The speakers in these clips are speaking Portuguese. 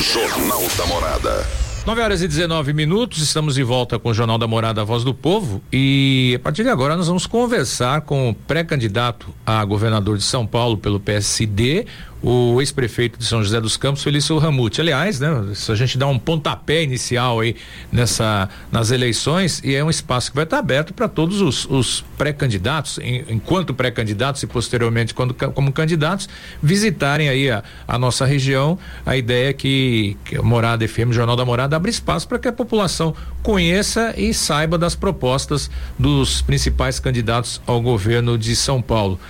Jornal da Morada. 9 horas e 19 minutos, estamos de volta com o Jornal da Morada a Voz do Povo e a partir de agora nós vamos conversar com o pré-candidato a governador de São Paulo pelo PSD, o ex-prefeito de São José dos Campos, Felício Ramute. Aliás, né, se a gente dá um pontapé inicial aí nessa nas eleições e é um espaço que vai estar aberto para todos os, os pré-candidatos, enquanto pré-candidatos e posteriormente quando, como candidatos, visitarem aí a, a nossa região. A ideia é que, que a Morada FM, Jornal da Morada, abre espaço para que a população conheça e saiba das propostas dos principais candidatos ao governo de São Paulo.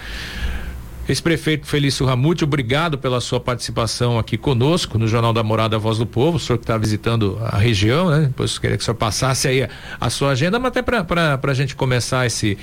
Ex-prefeito Felício Ramute, obrigado pela sua participação aqui conosco no Jornal da Morada Voz do Povo, o senhor que está visitando a região, né? Depois queria que o senhor passasse aí a, a sua agenda, mas até para a gente começar esse,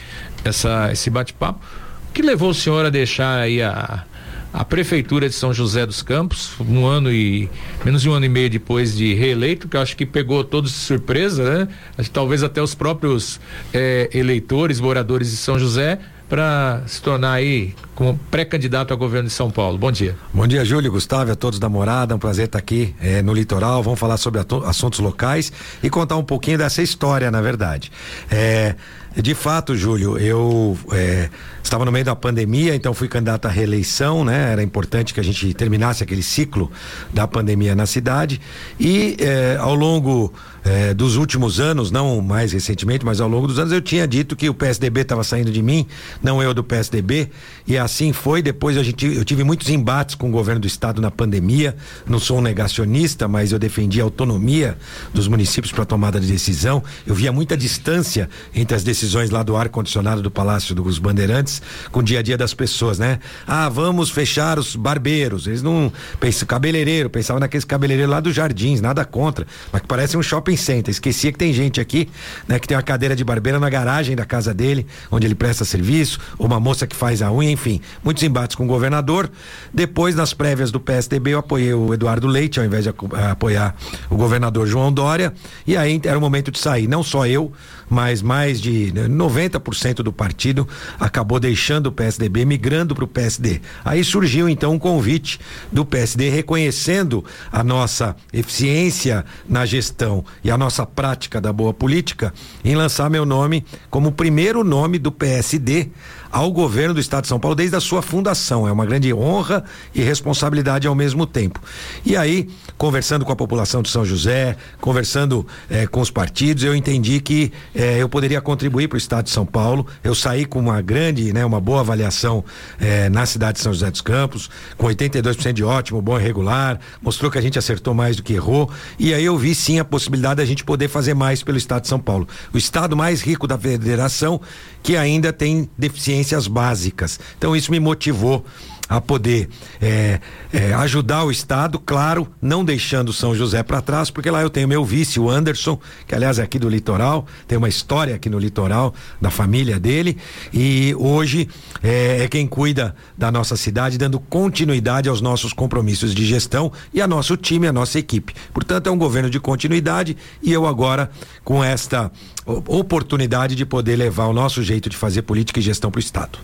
essa, esse bate-papo, o que levou o senhor a deixar aí a, a prefeitura de São José dos Campos, um ano e menos de um ano e meio depois de reeleito, que eu acho que pegou todos de surpresa, né? Acho talvez até os próprios eh, eleitores, moradores de São José para se tornar aí como pré-candidato a governo de São Paulo. Bom dia. Bom dia, Júlio, Gustavo, a todos da morada. Um prazer estar aqui eh, no litoral. Vamos falar sobre assuntos locais e contar um pouquinho dessa história, na verdade. Eh, de fato, Júlio, eu eh, estava no meio da pandemia, então fui candidato à reeleição, né? Era importante que a gente terminasse aquele ciclo da pandemia na cidade e ao longo eh, dos últimos anos, não mais recentemente, mas ao longo dos anos, eu tinha dito que o PSDB estava saindo de mim, não eu do PSDB, e assim foi. Depois a gente, eu tive muitos embates com o governo do estado na pandemia. Não sou um negacionista, mas eu defendi a autonomia dos municípios para tomada de decisão. Eu via muita distância entre as decisões lá do ar condicionado do Palácio dos Bandeirantes com o dia a dia das pessoas, né? Ah, vamos fechar os barbeiros. Eles não pensam cabeleireiro, pensavam naqueles cabeleireiros lá dos Jardins, nada contra, mas que parece um shopping shopping center. Esquecia que tem gente aqui, né, que tem uma cadeira de barbeira na garagem da casa dele, onde ele presta serviço, ou uma moça que faz a unha, enfim. Muitos embates com o governador. Depois, nas prévias do PSDB, eu apoiei o Eduardo Leite, ao invés de apoiar o governador João Dória. E aí era o momento de sair. Não só eu, mas mais de 90% do partido acabou deixando o PSDB, migrando para o PSD. Aí surgiu então um convite do PSD reconhecendo a nossa eficiência na gestão e a nossa prática da boa política em lançar meu nome como primeiro nome do PSD ao governo do estado de São Paulo desde a sua fundação. É uma grande honra e responsabilidade ao mesmo tempo. E aí, conversando com a população de São José, conversando eh, com os partidos, eu entendi que eh, eu poderia contribuir para o estado de São Paulo. Eu saí com uma grande, né, uma boa avaliação eh, na cidade de São José dos Campos, com 82% de ótimo, bom e regular, mostrou que a gente acertou mais do que errou. E aí eu vi sim a possibilidade da gente poder fazer mais pelo estado de São Paulo. O estado mais rico da federação que ainda tem deficiências básicas. Então isso me motivou a poder é, é, ajudar o Estado, claro, não deixando São José para trás, porque lá eu tenho meu vice, o Anderson, que aliás é aqui do litoral, tem uma história aqui no litoral da família dele, e hoje é, é quem cuida da nossa cidade, dando continuidade aos nossos compromissos de gestão e a nosso time, a nossa equipe. Portanto, é um governo de continuidade e eu agora, com esta oportunidade de poder levar o nosso jeito de fazer política e gestão para o Estado.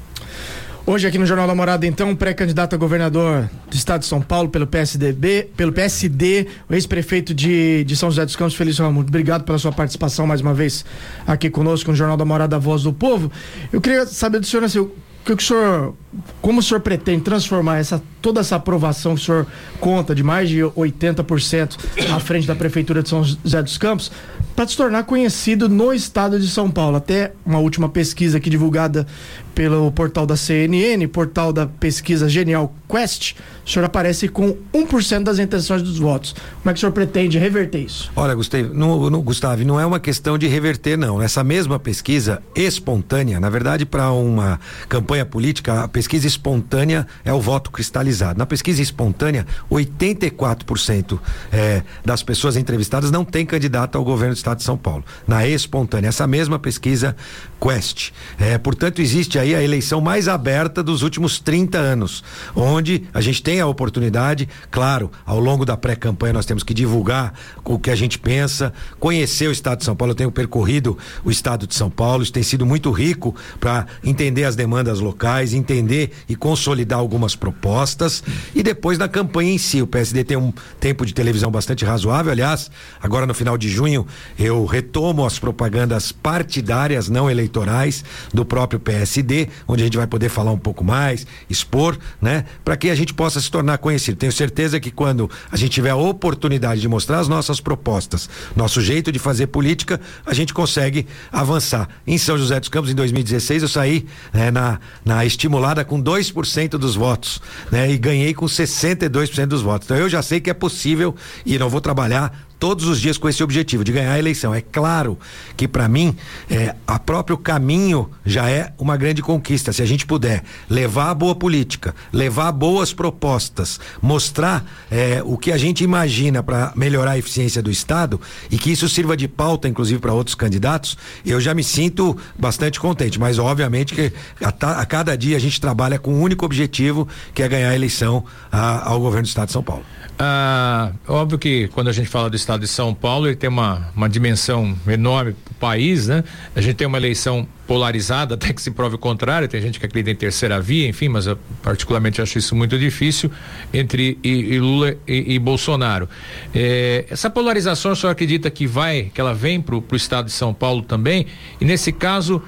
Hoje aqui no Jornal da Morada, então, pré-candidato a governador do estado de São Paulo pelo PSDB, pelo PSD, o ex-prefeito de, de São José dos Campos, Felício Ramundo. Obrigado pela sua participação mais uma vez aqui conosco no Jornal da Morada, Voz do Povo. Eu queria saber do senhor, assim, o que o senhor, como o senhor pretende transformar essa, toda essa aprovação que o senhor conta de mais de 80% à frente da prefeitura de São José dos Campos para se tornar conhecido no estado de São Paulo. Até uma última pesquisa aqui divulgada pelo portal da CNN, portal da pesquisa Genial Quest, o senhor aparece com 1% das intenções dos votos. Como é que o senhor pretende reverter isso? Olha, Gustavo, não, não, Gustavo, não é uma questão de reverter, não. Essa mesma pesquisa espontânea, na verdade, para uma campanha política, a pesquisa espontânea é o voto cristalizado. Na pesquisa espontânea, 84% é, das pessoas entrevistadas não têm candidato ao governo do estado de São Paulo. Na espontânea, essa mesma pesquisa Quest. É, portanto, existe aí a eleição mais aberta dos últimos 30 anos, onde a gente tem a oportunidade, claro, ao longo da pré-campanha nós temos que divulgar o que a gente pensa, conhecer o estado de São Paulo. Eu tenho percorrido o estado de São Paulo, isso tem sido muito rico para entender as demandas locais, entender e consolidar algumas propostas e depois na campanha em si. O PSD tem um tempo de televisão bastante razoável. Aliás, agora no final de junho eu retomo as propagandas partidárias, não eleitorais, do próprio PSD, onde a gente vai poder falar um pouco mais, expor, né? Para que a gente possa se tornar conhecido. Tenho certeza que quando a gente tiver a oportunidade de mostrar as nossas propostas, nosso jeito de fazer política, a gente consegue avançar. Em São José dos Campos, em 2016, eu saí né, na, na estimulada com 2% dos votos, né? E ganhei com 62% dos votos. Então eu já sei que é possível e não vou trabalhar todos os dias com esse objetivo de ganhar a eleição. É claro que para mim é, a próprio caminho já é uma grande conquista. Se a gente puder levar a boa política, levar boas propostas, mostrar é, o que a gente imagina para melhorar a eficiência do Estado e que isso sirva de pauta, inclusive para outros candidatos, eu já me sinto bastante contente. Mas obviamente que a, a, cada dia a gente trabalha com um único objetivo, que é ganhar a eleição a, ao governo do Estado de São Paulo. Ah, óbvio que quando a gente fala do estado de São Paulo, ele tem uma, uma dimensão enorme para o país, né? A gente tem uma eleição polarizada, até que se prove o contrário, tem gente que acredita em terceira via, enfim, mas eu particularmente acho isso muito difícil entre e, e Lula e, e Bolsonaro. É, essa polarização, o senhor acredita que vai, que ela vem para o estado de São Paulo também? E nesse caso,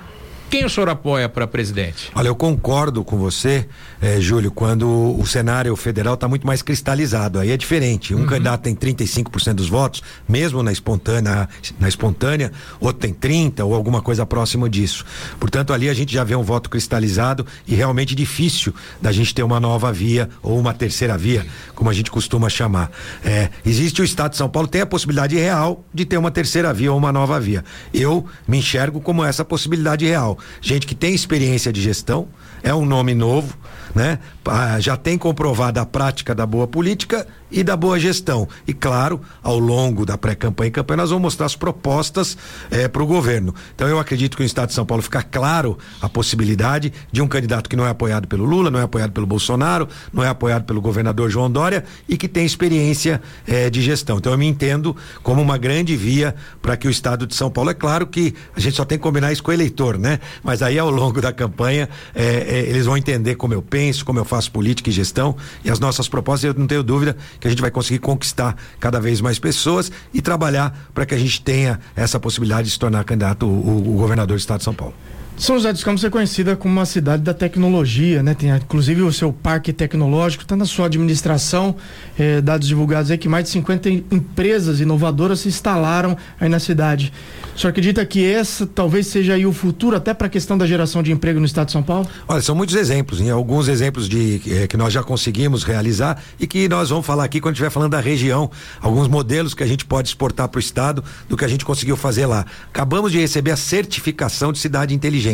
quem o senhor apoia para presidente? Olha, eu concordo com você, eh, Júlio, quando o cenário federal está muito mais cristalizado. Aí é diferente. Um uhum. candidato tem 35% dos votos, mesmo na espontânea, na espontânea, outro tem 30 ou alguma coisa próxima disso. Portanto, ali a gente já vê um voto cristalizado e realmente difícil da gente ter uma nova via ou uma terceira via, como a gente costuma chamar. É, existe o Estado de São Paulo tem a possibilidade real de ter uma terceira via ou uma nova via. Eu me enxergo como essa possibilidade real gente que tem experiência de gestão, é um nome novo, né? Ah, já tem comprovado a prática da boa política e da boa gestão. E claro, ao longo da pré-campanha e campanha, nós vamos mostrar as propostas eh, para o governo. Então eu acredito que no estado de São Paulo fica claro a possibilidade de um candidato que não é apoiado pelo Lula, não é apoiado pelo Bolsonaro, não é apoiado pelo governador João Dória e que tem experiência eh, de gestão. Então eu me entendo como uma grande via para que o estado de São Paulo. É claro que a gente só tem que combinar isso com o eleitor, né? Mas aí ao longo da campanha eh, eles vão entender como eu penso, como eu faço política e gestão e as nossas propostas, eu não tenho dúvida que a gente vai conseguir conquistar cada vez mais pessoas e trabalhar para que a gente tenha essa possibilidade de se tornar candidato o, o governador do estado de São Paulo. São José dos Campos é conhecida como uma cidade da tecnologia, né? Tem inclusive o seu parque tecnológico, está na sua administração, eh, dados divulgados aí que mais de 50 empresas inovadoras se instalaram aí na cidade. O senhor acredita que essa talvez seja aí o futuro até para a questão da geração de emprego no estado de São Paulo? Olha, são muitos exemplos, alguns exemplos de eh, que nós já conseguimos realizar e que nós vamos falar aqui quando estiver falando da região, alguns modelos que a gente pode exportar para o estado do que a gente conseguiu fazer lá. Acabamos de receber a certificação de cidade inteligente.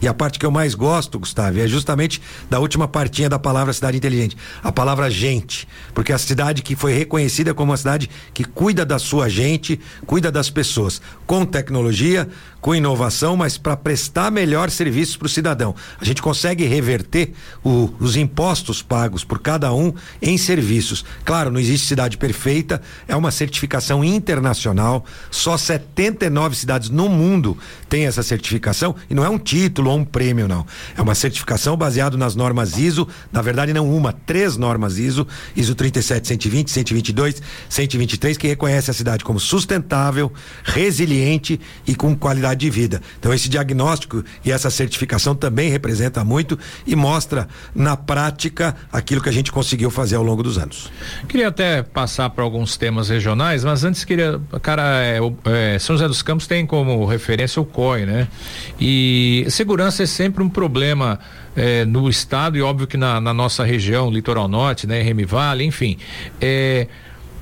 E a parte que eu mais gosto, Gustavo, é justamente da última partinha da palavra cidade inteligente, a palavra gente, porque a cidade que foi reconhecida como uma cidade que cuida da sua gente, cuida das pessoas, com tecnologia, com inovação, mas para prestar melhor serviços para o cidadão. A gente consegue reverter o, os impostos pagos por cada um em serviços. Claro, não existe cidade perfeita, é uma certificação internacional. Só 79 cidades no mundo têm essa certificação e não é título ou um prêmio, não. É uma certificação baseada nas normas ISO, na verdade, não uma, três normas ISO, ISO 37, 120, 122, 123, que reconhece a cidade como sustentável, resiliente e com qualidade qualidade de vida. Então esse diagnóstico e essa certificação também representa muito e mostra na prática aquilo que a gente conseguiu fazer ao longo dos anos. Queria até passar para alguns temas regionais, mas antes queria, cara, é, é, São José dos Campos tem como referência o COI, né? E segurança é sempre um problema é, no estado e óbvio que na, na, nossa região, litoral norte, né, Remy Vale, enfim. É,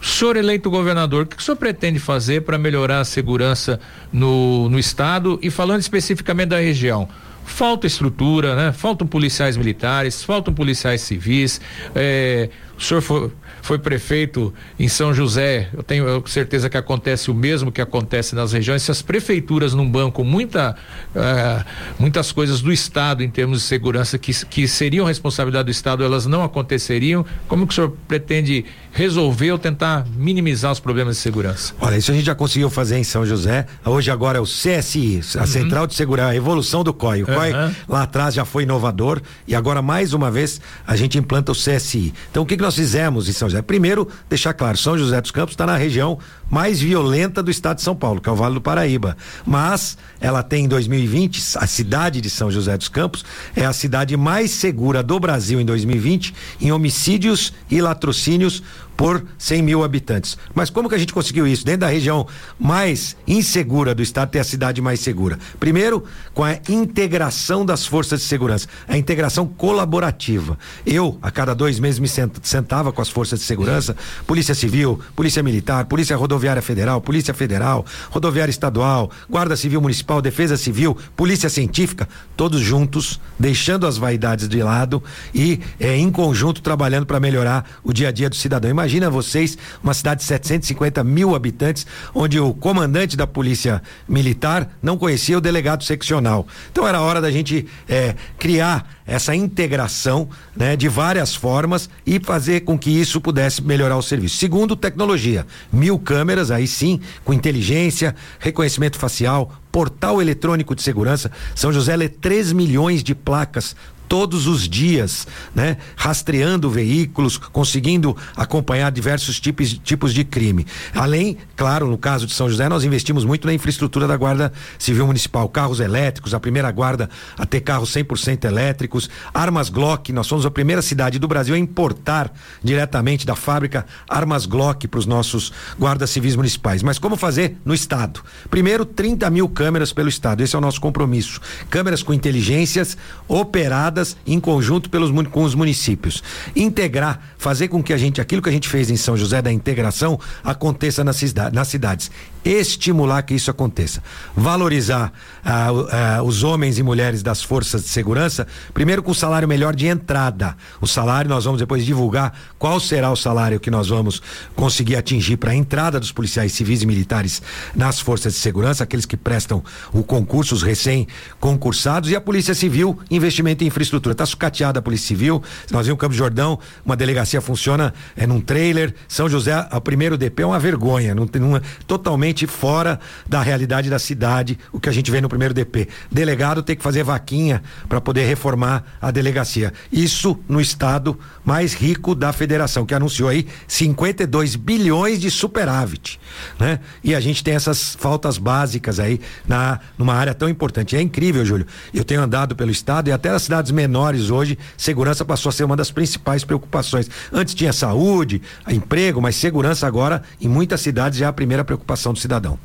senhor eleito governador, o que o senhor pretende fazer para melhorar a segurança no, no estado e falando especificamente da região? Falta estrutura, né? Faltam policiais militares, faltam policiais civis. É, o senhor foi, foi prefeito em São José, eu tenho certeza que acontece o mesmo que acontece nas regiões. Se as prefeituras não bancam muita, uh, muitas coisas do Estado em termos de segurança que, que seriam responsabilidade do Estado, elas não aconteceriam, como que o senhor pretende resolver ou tentar minimizar os problemas de segurança? Olha, isso a gente já conseguiu fazer em São José. Hoje agora é o CSI, a uhum. Central de Segurança, a evolução do COI. O uhum. COI lá atrás já foi inovador e agora mais uma vez a gente implanta o CSI. Então o que, que nós fizemos em São José? Primeiro, deixar claro, São José dos Campos está na região mais violenta do estado de São Paulo, que é o Vale do Paraíba. Mas ela tem em 2020, a cidade de São José dos Campos é a cidade mais segura do Brasil em 2020 em homicídios e latrocínios por 100 mil habitantes. Mas como que a gente conseguiu isso? Dentro da região mais insegura do estado, ter a cidade mais segura. Primeiro, com a integração das forças de segurança, a integração colaborativa. Eu, a cada dois meses, me sentava com as forças de segurança, Polícia Civil, Polícia Militar, Polícia Rodoviária Federal, Polícia Federal, Rodoviária Estadual, Guarda Civil Municipal, Defesa Civil, Polícia Científica, todos juntos, deixando as vaidades de lado e eh, em conjunto trabalhando para melhorar o dia a dia do cidadão. Imagina Imagina vocês, uma cidade de 750 mil habitantes, onde o comandante da polícia militar não conhecia o delegado seccional. Então era hora da gente é, criar essa integração né, de várias formas e fazer com que isso pudesse melhorar o serviço. Segundo, tecnologia. Mil câmeras, aí sim, com inteligência, reconhecimento facial, portal eletrônico de segurança. São José lê 3 milhões de placas todos os dias, né? Rastreando veículos, conseguindo acompanhar diversos tipos, tipos de crime. Além, claro, no caso de São José, nós investimos muito na infraestrutura da Guarda Civil Municipal, carros elétricos, a primeira guarda a ter carros 100% elétricos, armas Glock, nós somos a primeira cidade do Brasil a importar diretamente da fábrica armas Glock para os nossos guardas civis municipais. Mas como fazer no estado? Primeiro, 30 mil câmeras pelo estado, esse é o nosso compromisso. Câmeras com inteligências operadas em conjunto pelos, com os municípios. Integrar, fazer com que a gente, aquilo que a gente fez em São José da integração, aconteça nas, nas cidades estimular que isso aconteça. Valorizar ah, ah, os homens e mulheres das forças de segurança, primeiro com o salário melhor de entrada. O salário, nós vamos depois divulgar qual será o salário que nós vamos conseguir atingir para a entrada dos policiais civis e militares nas forças de segurança, aqueles que prestam o concurso, os recém-concursados, e a Polícia Civil, investimento em infraestrutura. Está sucateada a Polícia Civil, nós vimos Campo Jordão, uma delegacia funciona é num trailer, São José, o primeiro DP é uma vergonha, não, não é totalmente totalmente fora da realidade da cidade, o que a gente vê no primeiro DP. Delegado tem que fazer vaquinha para poder reformar a delegacia. Isso no estado mais rico da federação, que anunciou aí 52 bilhões de superávit, né? E a gente tem essas faltas básicas aí na numa área tão importante. É incrível, Júlio. Eu tenho andado pelo estado e até as cidades menores hoje, segurança passou a ser uma das principais preocupações. Antes tinha saúde, emprego, mas segurança agora em muitas cidades é a primeira preocupação do cidadão.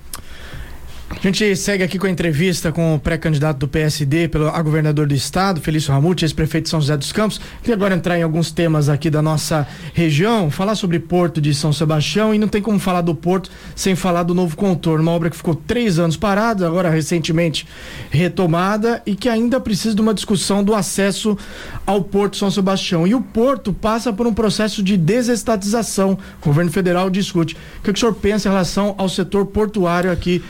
A gente segue aqui com a entrevista com o pré-candidato do PSD pelo, a governador do estado, Felício Ramute, ex-prefeito de São José dos Campos. Queria agora entrar em alguns temas aqui da nossa região, falar sobre Porto de São Sebastião e não tem como falar do Porto sem falar do novo contorno, uma obra que ficou três anos parada, agora recentemente retomada e que ainda precisa de uma discussão do acesso ao Porto São Sebastião. E o Porto passa por um processo de desestatização. O governo federal discute. O que, o senhor pensa em relação ao setor portuário aqui,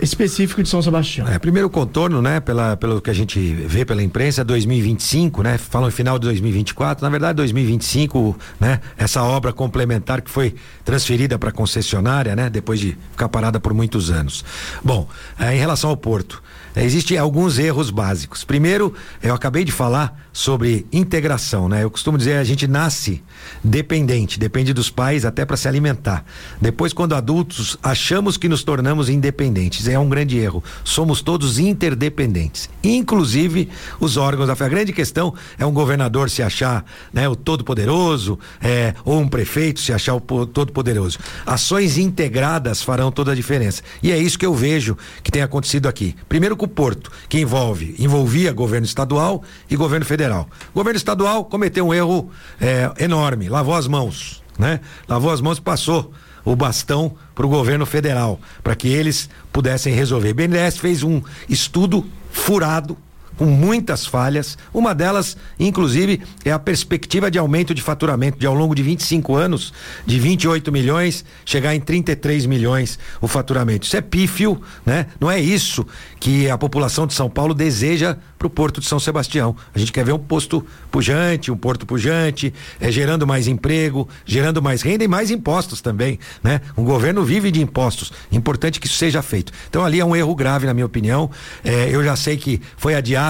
específico, de São Sebastião? É, primeiro contorno, né, pela, pelo que a gente vê pela imprensa, 2025, né, falam final de 2024, na verdade 2025, né, essa obra complementar que foi transferida para concessionária, né, depois de ficar parada por muitos anos. Bom, é, em relação ao Porto, existem alguns erros básicos. Primeiro, eu acabei de falar sobre integração, né? Eu costumo dizer a gente nasce dependente, depende dos pais até para se alimentar. Depois, quando adultos, achamos que nos tornamos independentes. É um grande erro. Somos todos interdependentes, inclusive os órgãos da fé. A grande questão é um governador se achar, né, o todo-poderoso, é, ou um prefeito se achar o todo-poderoso. Ações integradas farão toda a diferença. E é isso que eu vejo que tem acontecido aqui. Primeiro o Porto, que envolve, envolvia governo estadual e governo federal. O governo estadual cometeu um erro é, enorme, lavou as mãos, né? Lavou as mãos e passou o bastão para o governo federal, para que eles pudessem resolver. O BNDES fez um estudo furado, com muitas falhas. Uma delas, inclusive, é a perspectiva de aumento de faturamento de ao longo de 25 anos, de 28 milhões, chegar em 33 milhões o faturamento. Isso é pífio, né? Não é isso que a população de São Paulo deseja para o Porto de São Sebastião. A gente quer ver um posto pujante, um porto pujante, é, gerando mais emprego, gerando mais renda e mais impostos também, né? O governo vive de impostos. Importante que isso seja feito. Então ali é um erro grave, na minha opinião. É, eu já sei que foi adiado,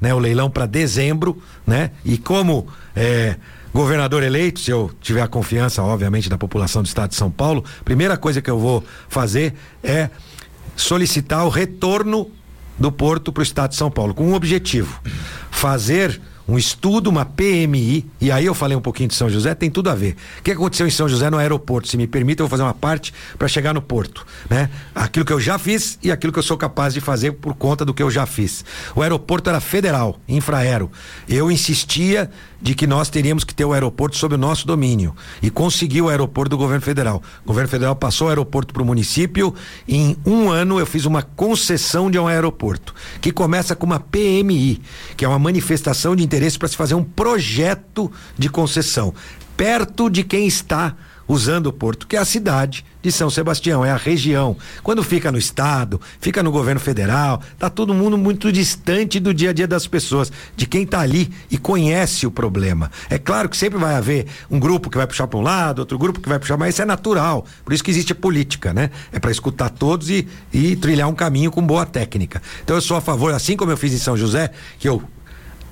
né, o leilão para dezembro, né? E como é, governador eleito, se eu tiver a confiança, obviamente, da população do estado de São Paulo, primeira coisa que eu vou fazer é solicitar o retorno do Porto para o Estado de São Paulo, com um objetivo: fazer um estudo, uma PMI, e aí eu falei um pouquinho de São José, tem tudo a ver. O que aconteceu em São José no aeroporto? Se me permite, eu vou fazer uma parte para chegar no porto, né? Aquilo que eu já fiz e aquilo que eu sou capaz de fazer por conta do que eu já fiz. O aeroporto era federal, infraero. Eu insistia de que nós teríamos que ter o aeroporto sob o nosso domínio e conseguiu o aeroporto do governo federal. O governo federal passou o aeroporto para o município. em um ano eu fiz uma concessão de um aeroporto que começa com uma PMI, que é uma manifestação de interesse para se fazer um projeto de concessão perto de quem está usando o porto, que é a cidade de São Sebastião, é a região. Quando fica no estado, fica no governo federal, tá todo mundo muito distante do dia a dia das pessoas, de quem tá ali e conhece o problema. É claro que sempre vai haver um grupo que vai puxar para um lado, outro grupo que vai puxar, mas isso é natural. Por isso que existe a política, né? É para escutar todos e, e trilhar um caminho com boa técnica. Então eu sou a favor, assim como eu fiz em São José, que eu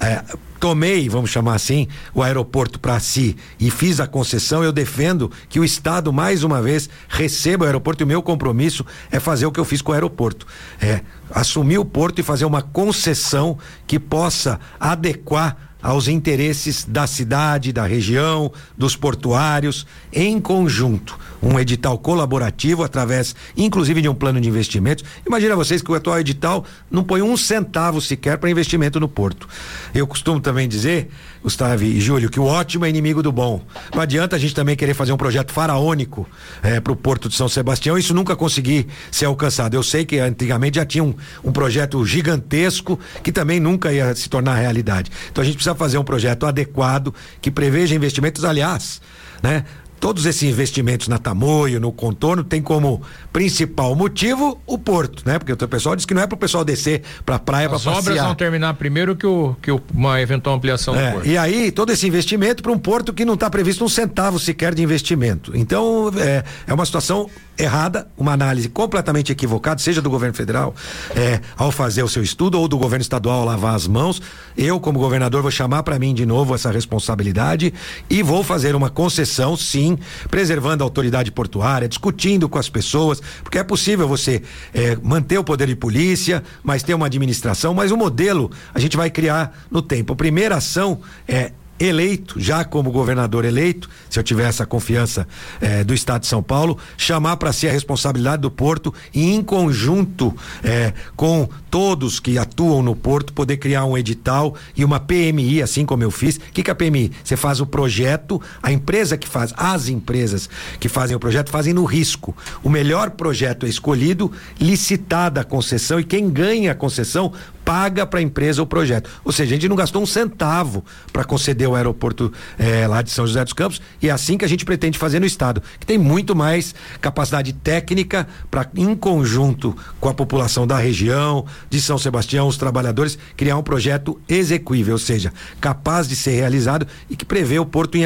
é, tomei, vamos chamar assim, o aeroporto para si e fiz a concessão, eu defendo que o Estado, mais uma vez, receba o aeroporto e o meu compromisso é fazer o que eu fiz com o aeroporto. É assumir o porto e fazer uma concessão que possa adequar aos interesses da cidade, da região, dos portuários, em conjunto. Um edital colaborativo através, inclusive, de um plano de investimentos. Imagina vocês que o atual edital não põe um centavo sequer para investimento no porto. Eu costumo também dizer, Gustavo e Júlio, que o ótimo é inimigo do bom. Não adianta a gente também querer fazer um projeto faraônico é, para o Porto de São Sebastião, isso nunca consegui ser alcançado. Eu sei que antigamente já tinha um, um projeto gigantesco que também nunca ia se tornar realidade. Então a gente precisa fazer um projeto adequado que preveja investimentos, aliás, né? Todos esses investimentos na Tamoio, no contorno, tem como principal motivo o porto, né? Porque o pessoal diz que não é para o pessoal descer para a praia para passear. As obras vão terminar primeiro que, o, que o, uma eventual ampliação é, do porto. E aí, todo esse investimento para um porto que não está previsto um centavo sequer de investimento. Então, é, é uma situação errada, uma análise completamente equivocada, seja do governo federal, é, ao fazer o seu estudo, ou do governo estadual lavar as mãos. Eu, como governador, vou chamar para mim de novo essa responsabilidade e vou fazer uma concessão, sim, preservando a autoridade portuária, discutindo com as pessoas, porque é possível você é, manter o poder de polícia, mas ter uma administração, mas o modelo a gente vai criar no tempo. A primeira ação é eleito, já como governador eleito, se eu tiver essa confiança eh, do Estado de São Paulo, chamar para si a responsabilidade do Porto e, em conjunto eh, com todos que atuam no Porto, poder criar um edital e uma PMI, assim como eu fiz. O que, que é a PMI? Você faz o projeto, a empresa que faz, as empresas que fazem o projeto fazem no risco. O melhor projeto é escolhido, licitada a concessão e quem ganha a concessão paga para a empresa o projeto. Ou seja, a gente não gastou um centavo para conceder o aeroporto eh, lá de São José dos Campos e é assim que a gente pretende fazer no estado, que tem muito mais capacidade técnica para em conjunto com a população da região, de São Sebastião, os trabalhadores, criar um projeto execuível, ou seja, capaz de ser realizado e que prevê o porto em,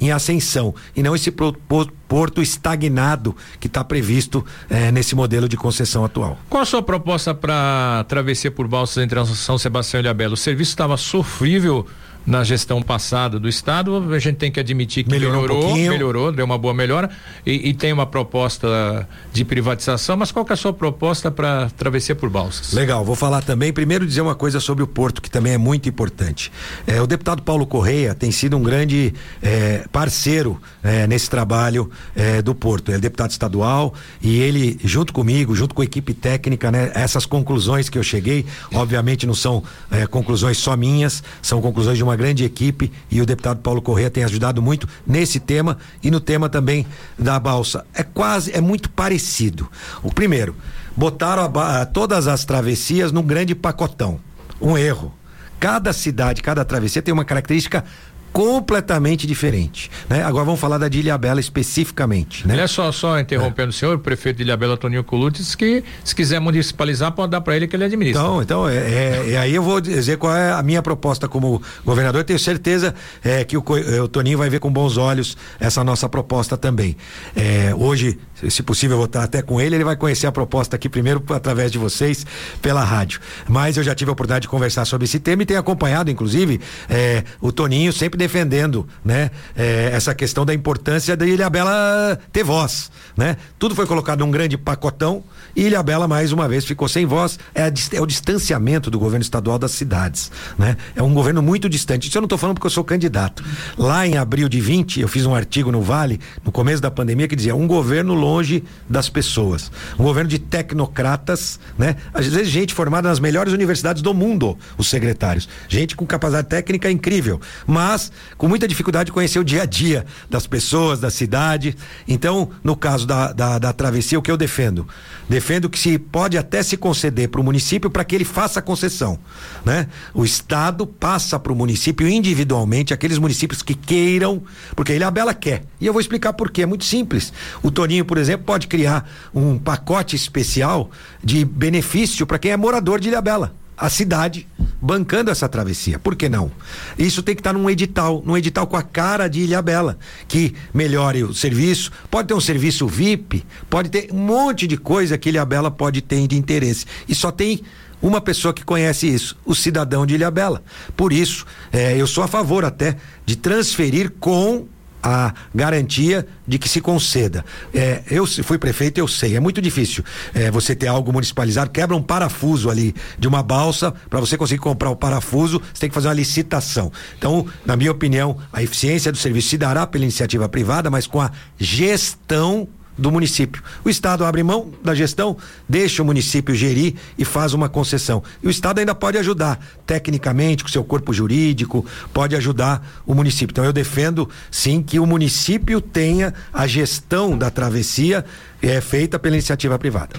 em ascensão e não esse porto estagnado que está previsto eh, nesse modelo de concessão atual. Qual a sua proposta para travessia por balsas entre São Sebastião e Ilhabela? O serviço estava sofrível na gestão passada do estado, a gente tem que admitir que melhorou, melhorou, um melhorou deu uma boa melhora e, e, tem uma proposta de privatização, mas qual que é a sua proposta para travessia por balsas? Legal, vou falar também, primeiro dizer uma coisa sobre o porto, que também é muito importante. É, o deputado Paulo Correia tem sido um grande é, parceiro é, nesse trabalho é, do porto. Ele é deputado estadual e ele, junto comigo, junto com a equipe técnica, né, essas conclusões que eu cheguei, obviamente não são é, conclusões só minhas, são conclusões de uma uma grande equipe e o deputado Paulo Corrêa tem ajudado muito nesse tema e no tema também da balsa. É quase, é muito parecido. O primeiro, botaram a, a, todas as travessias num grande pacotão um erro. Cada cidade, cada travessia tem uma característica completamente diferente. Né? Agora vamos falar da de Ilhabela especificamente. Né? Olha só, só interrompendo é. o senhor, o prefeito de Ilhabela, Toninho Colucci, disse que se quiser municipalizar, pode dar para ele que ele administra. Então, então é, é, é, aí eu vou dizer qual é a minha proposta como governador. Tenho certeza é, que o, o, Toninho vai ver com bons olhos essa nossa proposta também. É, hoje, se possível, eu vou estar até com ele, ele vai conhecer a proposta aqui primeiro através de vocês pela rádio. Mas eu já tive a oportunidade de conversar sobre esse tema e tenho acompanhado, inclusive, é, o Toninho sempre defendendo, né? É, essa questão da importância da Ilha Bela ter voz, né? Tudo foi colocado num grande pacotão e Ilha Bela mais uma vez ficou sem voz. É, a, é o distanciamento do governo estadual das cidades, né? É um governo muito distante. Isso eu não estou falando porque eu sou candidato. Lá em abril de 20, eu fiz um artigo no Vale, no começo da pandemia, que dizia um governo longe das pessoas, um governo de tecnocratas, né? Às vezes gente formada nas melhores universidades do mundo, os secretários, gente com capacidade técnica incrível, mas com muita dificuldade de conhecer o dia a dia das pessoas, da cidade. Então, no caso da, da, da travessia, o que eu defendo? Defendo que se pode até se conceder para o município para que ele faça a concessão. Né? O Estado passa para o município individualmente, aqueles municípios que queiram, porque ele a Bela quer. E eu vou explicar por quê. É muito simples. O Toninho, por exemplo, pode criar um pacote especial de benefício para quem é morador de Ilhabela a cidade bancando essa travessia. Por que não? Isso tem que estar tá num edital, num edital com a cara de Ilhabela, que melhore o serviço, pode ter um serviço VIP, pode ter um monte de coisa que Ilhabela pode ter de interesse. E só tem uma pessoa que conhece isso, o cidadão de Ilhabela. Por isso, eh, eu sou a favor até de transferir com a garantia de que se conceda. É, eu fui prefeito, eu sei, é muito difícil é, você ter algo municipalizado, quebra um parafuso ali de uma balsa, para você conseguir comprar o parafuso, você tem que fazer uma licitação. Então, na minha opinião, a eficiência do serviço se dará pela iniciativa privada, mas com a gestão do município. O Estado abre mão da gestão, deixa o município gerir e faz uma concessão. E o Estado ainda pode ajudar, tecnicamente, com seu corpo jurídico, pode ajudar o município. Então eu defendo, sim, que o município tenha a gestão da travessia é, feita pela iniciativa privada.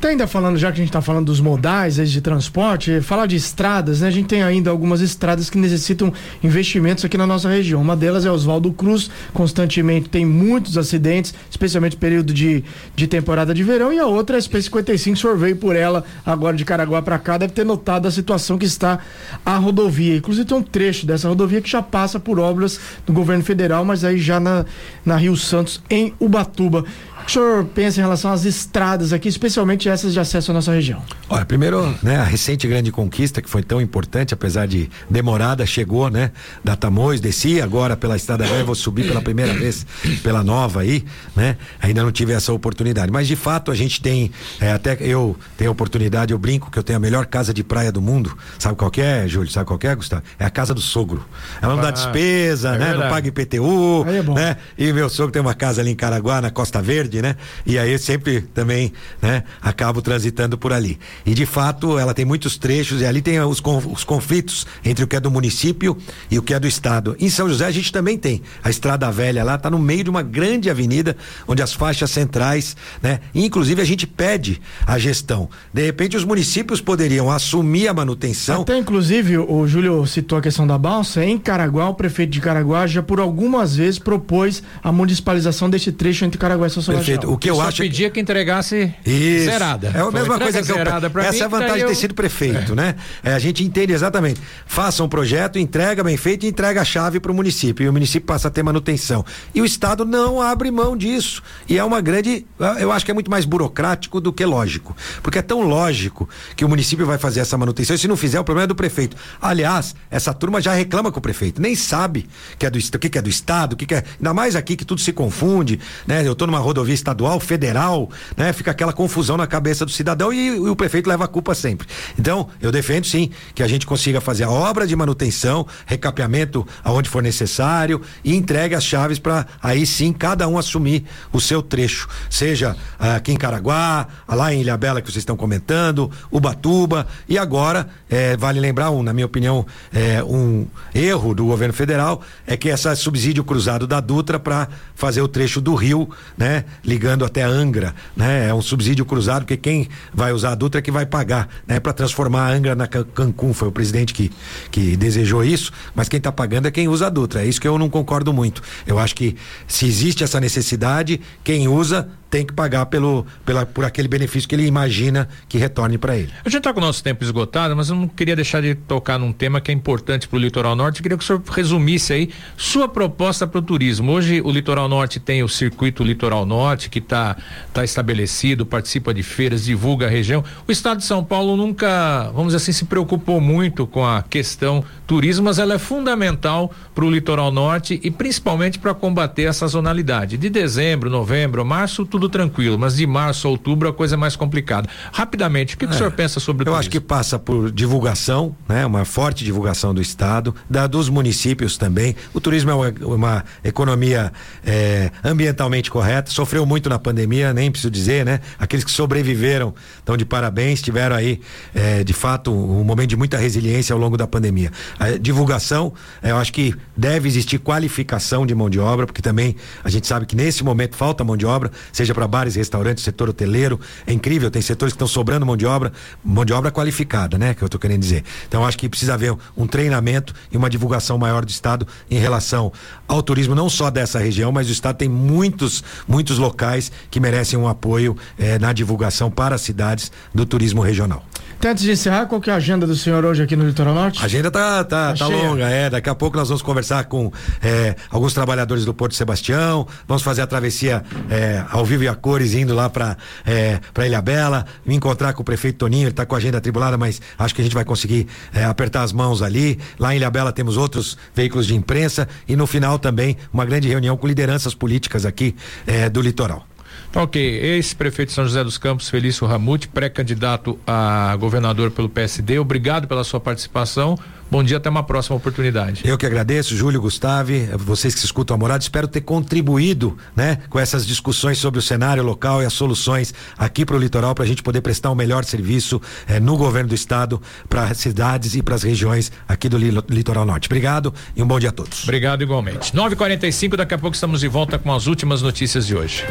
Tá ainda falando, já que a gente está falando dos modais de transporte, falar de estradas, né? A gente tem ainda algumas estradas que necessitam investimentos aqui na nossa região. Uma delas é Oswaldo Cruz, constantemente tem muitos acidentes, especialmente no período de, de temporada de verão, e a outra é a SP55, sorveio por ela agora de Caraguá para cá, deve ter notado a situação que está a rodovia. Inclusive tem um trecho dessa rodovia que já passa por obras do governo federal, mas aí já na, na Rio Santos, em Ubatuba o senhor pensa em relação às estradas aqui, especialmente essas de acesso à nossa região? Olha, primeiro, né, a recente grande conquista que foi tão importante, apesar de demorada, chegou, né? Da Tamoios, desci agora pela Estrada Velha, vou subir pela primeira vez pela nova aí, né? Ainda não tive essa oportunidade, mas de fato a gente tem, é, até eu tenho a oportunidade, eu brinco que eu tenho a melhor casa de praia do mundo, sabe qual é, Júlio? Sabe qual é, Gustavo? É a casa do sogro. Ela não ah, dá despesa, é né? Verdade. Não paga IPTU, é né? E meu sogro tem uma casa ali em Caraguá, na Costa Verde, né? E aí sempre também, né, acabo transitando por ali. E de fato, ela tem muitos trechos e ali tem os, os conflitos entre o que é do município e o que é do estado. Em São José a gente também tem a Estrada Velha lá, está no meio de uma grande avenida onde as faixas centrais, né, inclusive a gente pede a gestão. De repente os municípios poderiam assumir a manutenção. Até inclusive o Júlio citou a questão da balsa, em Caraguá, o prefeito de Caraguá já por algumas vezes propôs a municipalização desse trecho entre Caraguá e São Sebastião. O que eu, eu acho pedia que, que entregasse Isso. zerada. É a mesma coisa que eu Essa mim, é a vantagem de ter eu... sido prefeito, é. né? É, a gente entende exatamente. Faça um projeto, entrega bem feito e entrega a chave para o município. E o município passa a ter manutenção. E o Estado não abre mão disso. E é uma grande. Eu acho que é muito mais burocrático do que lógico. Porque é tão lógico que o município vai fazer essa manutenção. E se não fizer, o problema é do prefeito. Aliás, essa turma já reclama com o prefeito. Nem sabe que é do, o que, que é do Estado, o que, que é. Ainda mais aqui que tudo se confunde, né? Eu estou numa rodovia estadual estadual, federal, né? Fica aquela confusão na cabeça do cidadão e, e, o prefeito leva a culpa sempre. Então, eu defendo sim que a gente consiga fazer a obra de manutenção, recapeamento aonde for necessário e entregue as chaves para aí sim cada um assumir o seu trecho, seja ah, aqui em Caraguá, lá em Ilhabela que vocês estão comentando, Ubatuba e agora eh, vale lembrar um, na minha opinião, eh, um erro do governo federal é que essa subsídio cruzado da Dutra para fazer o trecho do Rio, né? Ligando até Angra, né? É um subsídio cruzado, porque quem vai usar a Dutra é que vai pagar, né? Para transformar a Angra na Cancún, foi o presidente que, que desejou isso, mas quem está pagando é quem usa a Dutra, é isso que eu não concordo muito. Eu acho que se existe essa necessidade, quem usa tem que pagar pelo, pela, por aquele benefício que ele imagina que retorne para ele. A gente está com o nosso tempo esgotado, mas eu não queria deixar de tocar num tema que é importante para o litoral norte. Eu queria que o senhor resumisse aí sua proposta para o turismo. Hoje o litoral norte tem o circuito litoral norte que está tá estabelecido, participa de feiras, divulga a região. O estado de São Paulo nunca, vamos dizer assim, se preocupou muito com a questão turismo, mas ela é fundamental para o litoral norte e principalmente para combater a sazonalidade. De dezembro, novembro, março, tudo tudo tranquilo, mas de março a outubro a coisa é mais complicada. Rapidamente, o que, que o é. senhor pensa sobre o Eu acho que passa por divulgação, né? Uma forte divulgação do Estado, da dos municípios também. O turismo é uma, uma economia é, ambientalmente correta, sofreu muito na pandemia, nem preciso dizer, né? Aqueles que sobreviveram estão de parabéns, tiveram aí, é, de fato, um momento de muita resiliência ao longo da pandemia. A divulgação, eu acho que deve existir qualificação de mão de obra, porque também a gente sabe que nesse momento falta mão de obra, seja seja para bares, restaurantes, setor hoteleiro. É incrível, tem setores que estão sobrando mão de obra, mão de obra qualificada, né? Que eu estou querendo dizer. Então acho que precisa haver um treinamento e uma divulgação maior do Estado em relação ao turismo, não só dessa região, mas o Estado tem muitos, muitos locais que merecem um apoio eh, na divulgação para as cidades do turismo regional. Então, antes de encerrar, qual que é a agenda do senhor hoje aqui no Litoral Norte? A agenda tá, tá, tá, tá longa, é. Daqui a pouco nós vamos conversar com é, alguns trabalhadores do Porto Sebastião, vamos fazer a travessia é, ao vivo e a cores indo lá para é, para Ilha Bela, me encontrar com o prefeito Toninho, ele está com a agenda atribulada, mas acho que a gente vai conseguir é, apertar as mãos ali. Lá em Ilha Bela temos outros veículos de imprensa e no final também uma grande reunião com lideranças políticas aqui é, do litoral. Ok, ex-prefeito de São José dos Campos, Felício Ramute, pré-candidato a governador pelo PSD, obrigado pela sua participação. Bom dia, até uma próxima oportunidade. Eu que agradeço, Júlio, Gustavo, vocês que escutam a morada, espero ter contribuído, né, com essas discussões sobre o cenário local e as soluções aqui para o litoral para a gente poder prestar um melhor serviço eh, no governo do estado para as cidades e para as regiões aqui do litoral norte. Obrigado e um bom dia a todos. Obrigado igualmente. 9:45 daqui a pouco estamos de volta com as últimas notícias de hoje.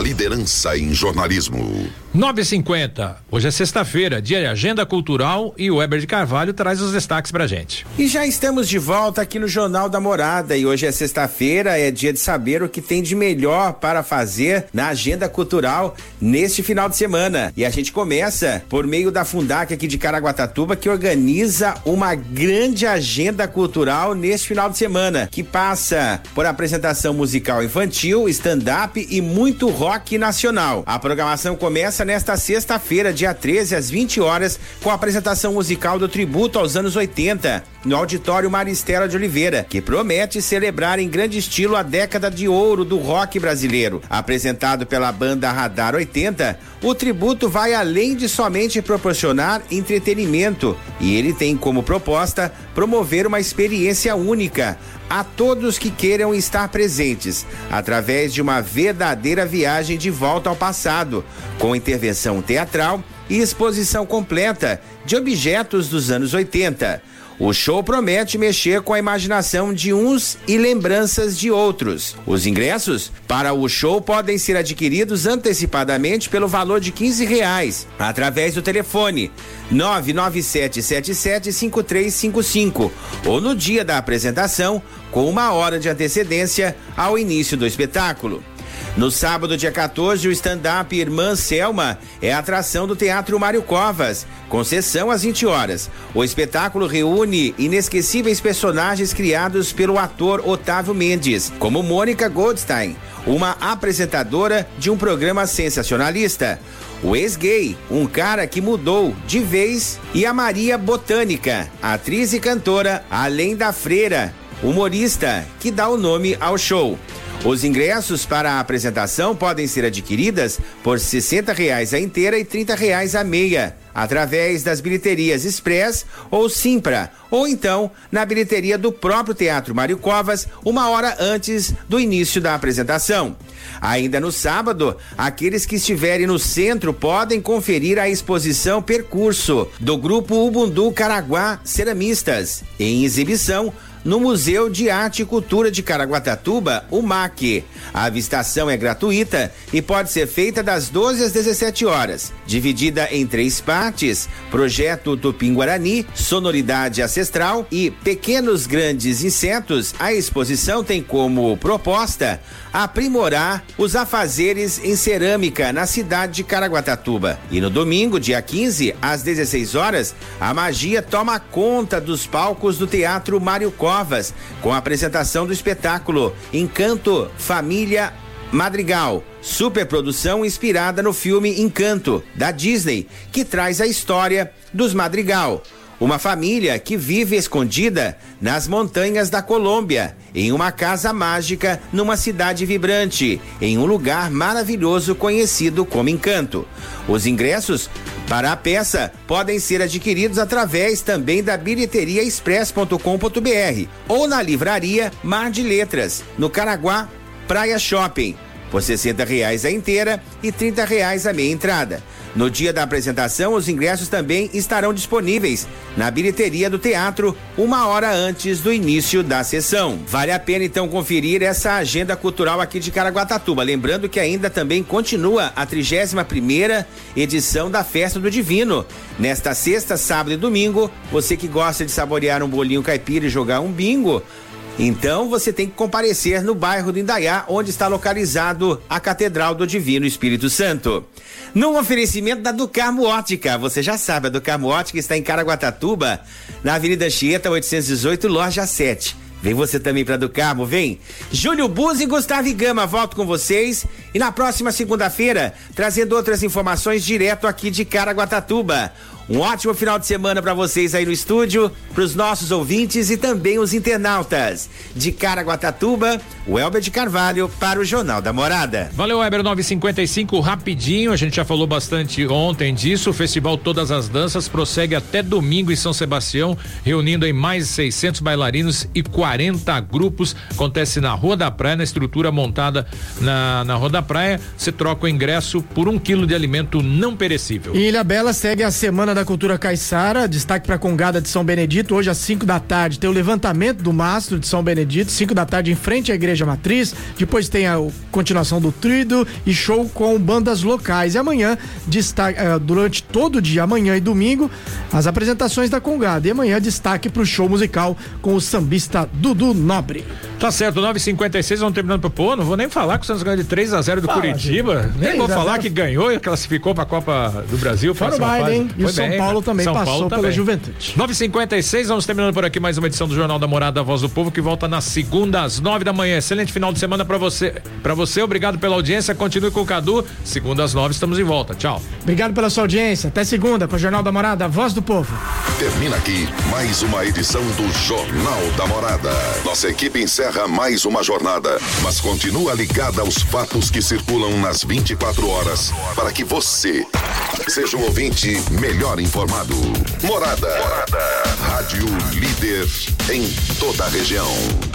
A liderança em jornalismo. 950. Hoje é sexta-feira, dia de agenda cultural e o Weber de Carvalho traz os destaques pra gente. E já estamos de volta aqui no Jornal da Morada e hoje é sexta-feira, é dia de saber o que tem de melhor para fazer na agenda cultural neste final de semana. E a gente começa por meio da Fundac aqui de Caraguatatuba que organiza uma grande agenda cultural neste final de semana, que passa por apresentação musical infantil, stand-up e muito rock nacional. A programação começa nesta sexta-feira, dia 13, às 20 horas, com a apresentação musical do tributo aos anos 80, no auditório Maristela de Oliveira, que promete celebrar em grande estilo a década de ouro do rock brasileiro. Apresentado pela banda Radar 80, o tributo vai além de somente proporcionar entretenimento, e ele tem como proposta promover uma experiência única a todos que queiram estar presentes, através de uma verdadeira viagem de volta ao passado, com intervenção teatral e exposição completa de objetos dos anos 80. O show promete mexer com a imaginação de uns e lembranças de outros. Os ingressos para o show podem ser adquiridos antecipadamente pelo valor de 15 reais, através do telefone 997775355 ou no dia da apresentação, com uma hora de antecedência ao início do espetáculo. No sábado, dia 14, o stand-up Irmã Selma é atração do Teatro Mário Covas, com sessão às 20 horas. O espetáculo reúne inesquecíveis personagens criados pelo ator Otávio Mendes, como Mônica Goldstein, uma apresentadora de um programa sensacionalista. O ex-gay, um cara que mudou de vez, e a Maria Botânica, atriz e cantora, além da freira, humorista, que dá o nome ao show. Os ingressos para a apresentação podem ser adquiridas por 60 reais a inteira e 30 reais a meia, através das bilheterias Express ou Simpra, ou então na bilheteria do próprio Teatro Mário Covas, uma hora antes do início da apresentação. Ainda no sábado, aqueles que estiverem no centro podem conferir a exposição Percurso do grupo Ubundu Caraguá Ceramistas, em exibição no Museu de Arte e Cultura de Caraguatatuba, o MAC. A avistação é gratuita e pode ser feita das 12 às 17 horas, dividida em três partes: projeto Tupim Guarani, sonoridade ancestral e pequenos grandes insetos. A exposição tem como proposta aprimorar os afazeres em cerâmica na cidade de Caraguatatuba. E no domingo, dia 15, às 16 horas, a magia toma conta dos palcos do Teatro Mário Covas, com a apresentação do espetáculo Encanto Família Madrigal, superprodução inspirada no filme Encanto, da Disney, que traz a história dos Madrigal uma família que vive escondida nas montanhas da Colômbia, em uma casa mágica numa cidade vibrante, em um lugar maravilhoso conhecido como Encanto. Os ingressos para a peça podem ser adquiridos através também da bilheteria express.com.br ou na livraria Mar de Letras, no Caraguá Praia Shopping por 60 reais a inteira e 30 reais a meia entrada. No dia da apresentação, os ingressos também estarão disponíveis na bilheteria do teatro uma hora antes do início da sessão. Vale a pena então conferir essa agenda cultural aqui de Caraguatatuba. Lembrando que ainda também continua a 31 primeira edição da Festa do Divino. Nesta sexta, sábado e domingo, você que gosta de saborear um bolinho caipira e jogar um bingo, então você tem que comparecer no bairro do Indaiá, onde está localizado a Catedral do Divino Espírito Santo. Num oferecimento da Ducarmo Ótica, você já sabe, a Ducarmo Ótica está em Caraguatatuba, na Avenida Chieta 818, loja 7. Vem você também para Ducarmo, vem. Júlio Buz e Gustavo Gama, volto com vocês. E na próxima segunda-feira, trazendo outras informações direto aqui de Caraguatatuba. Um ótimo final de semana para vocês aí no estúdio, para os nossos ouvintes e também os internautas. De Caraguatatuba, o Elber de Carvalho para o Jornal da Morada. Valeu, Elber 955, rapidinho. A gente já falou bastante ontem disso. O Festival Todas as Danças prossegue até domingo em São Sebastião, reunindo em mais de 600 bailarinos e 40 grupos. Acontece na Rua da Praia, na estrutura montada na, na Rua da Praia. Você troca o ingresso por um quilo de alimento não perecível. E Ilha Bela segue a semana da cultura caiçara. Destaque para a Congada de São Benedito. Hoje às 5 da tarde tem o levantamento do mastro de São Benedito, 5 da tarde em frente à igreja matriz. Depois tem a continuação do trido e show com bandas locais. E amanhã, destaque, uh, durante todo o dia, amanhã e domingo, as apresentações da Congada. E amanhã destaque para o show musical com o sambista Dudu Nobre. Tá certo, 9h56, vamos terminando pro pô. Não vou nem falar que o Santos ganhou de 3 a 0 do Fala, Curitiba. Gente. Nem vou falar que ganhou e classificou para a Copa do Brasil. Foi o baile, hein? E o São bem, Paulo também São passou Paulo pela também. Juventude. 9h56, vamos terminando por aqui mais uma edição do Jornal da Morada, Voz do Povo, que volta na segunda às 9 da manhã. Excelente final de semana para você. Para você, obrigado pela audiência. Continue com o Cadu. Segunda às 9 estamos de volta. Tchau. Obrigado pela sua audiência. Até segunda com o Jornal da Morada, Voz do Povo. Termina aqui mais uma edição do Jornal da Morada. Nossa equipe encerra mais uma jornada, mas continua ligada aos fatos que circulam nas 24 horas para que você seja o ouvinte melhor informado. Morada. Morada. Rádio líder em toda a região.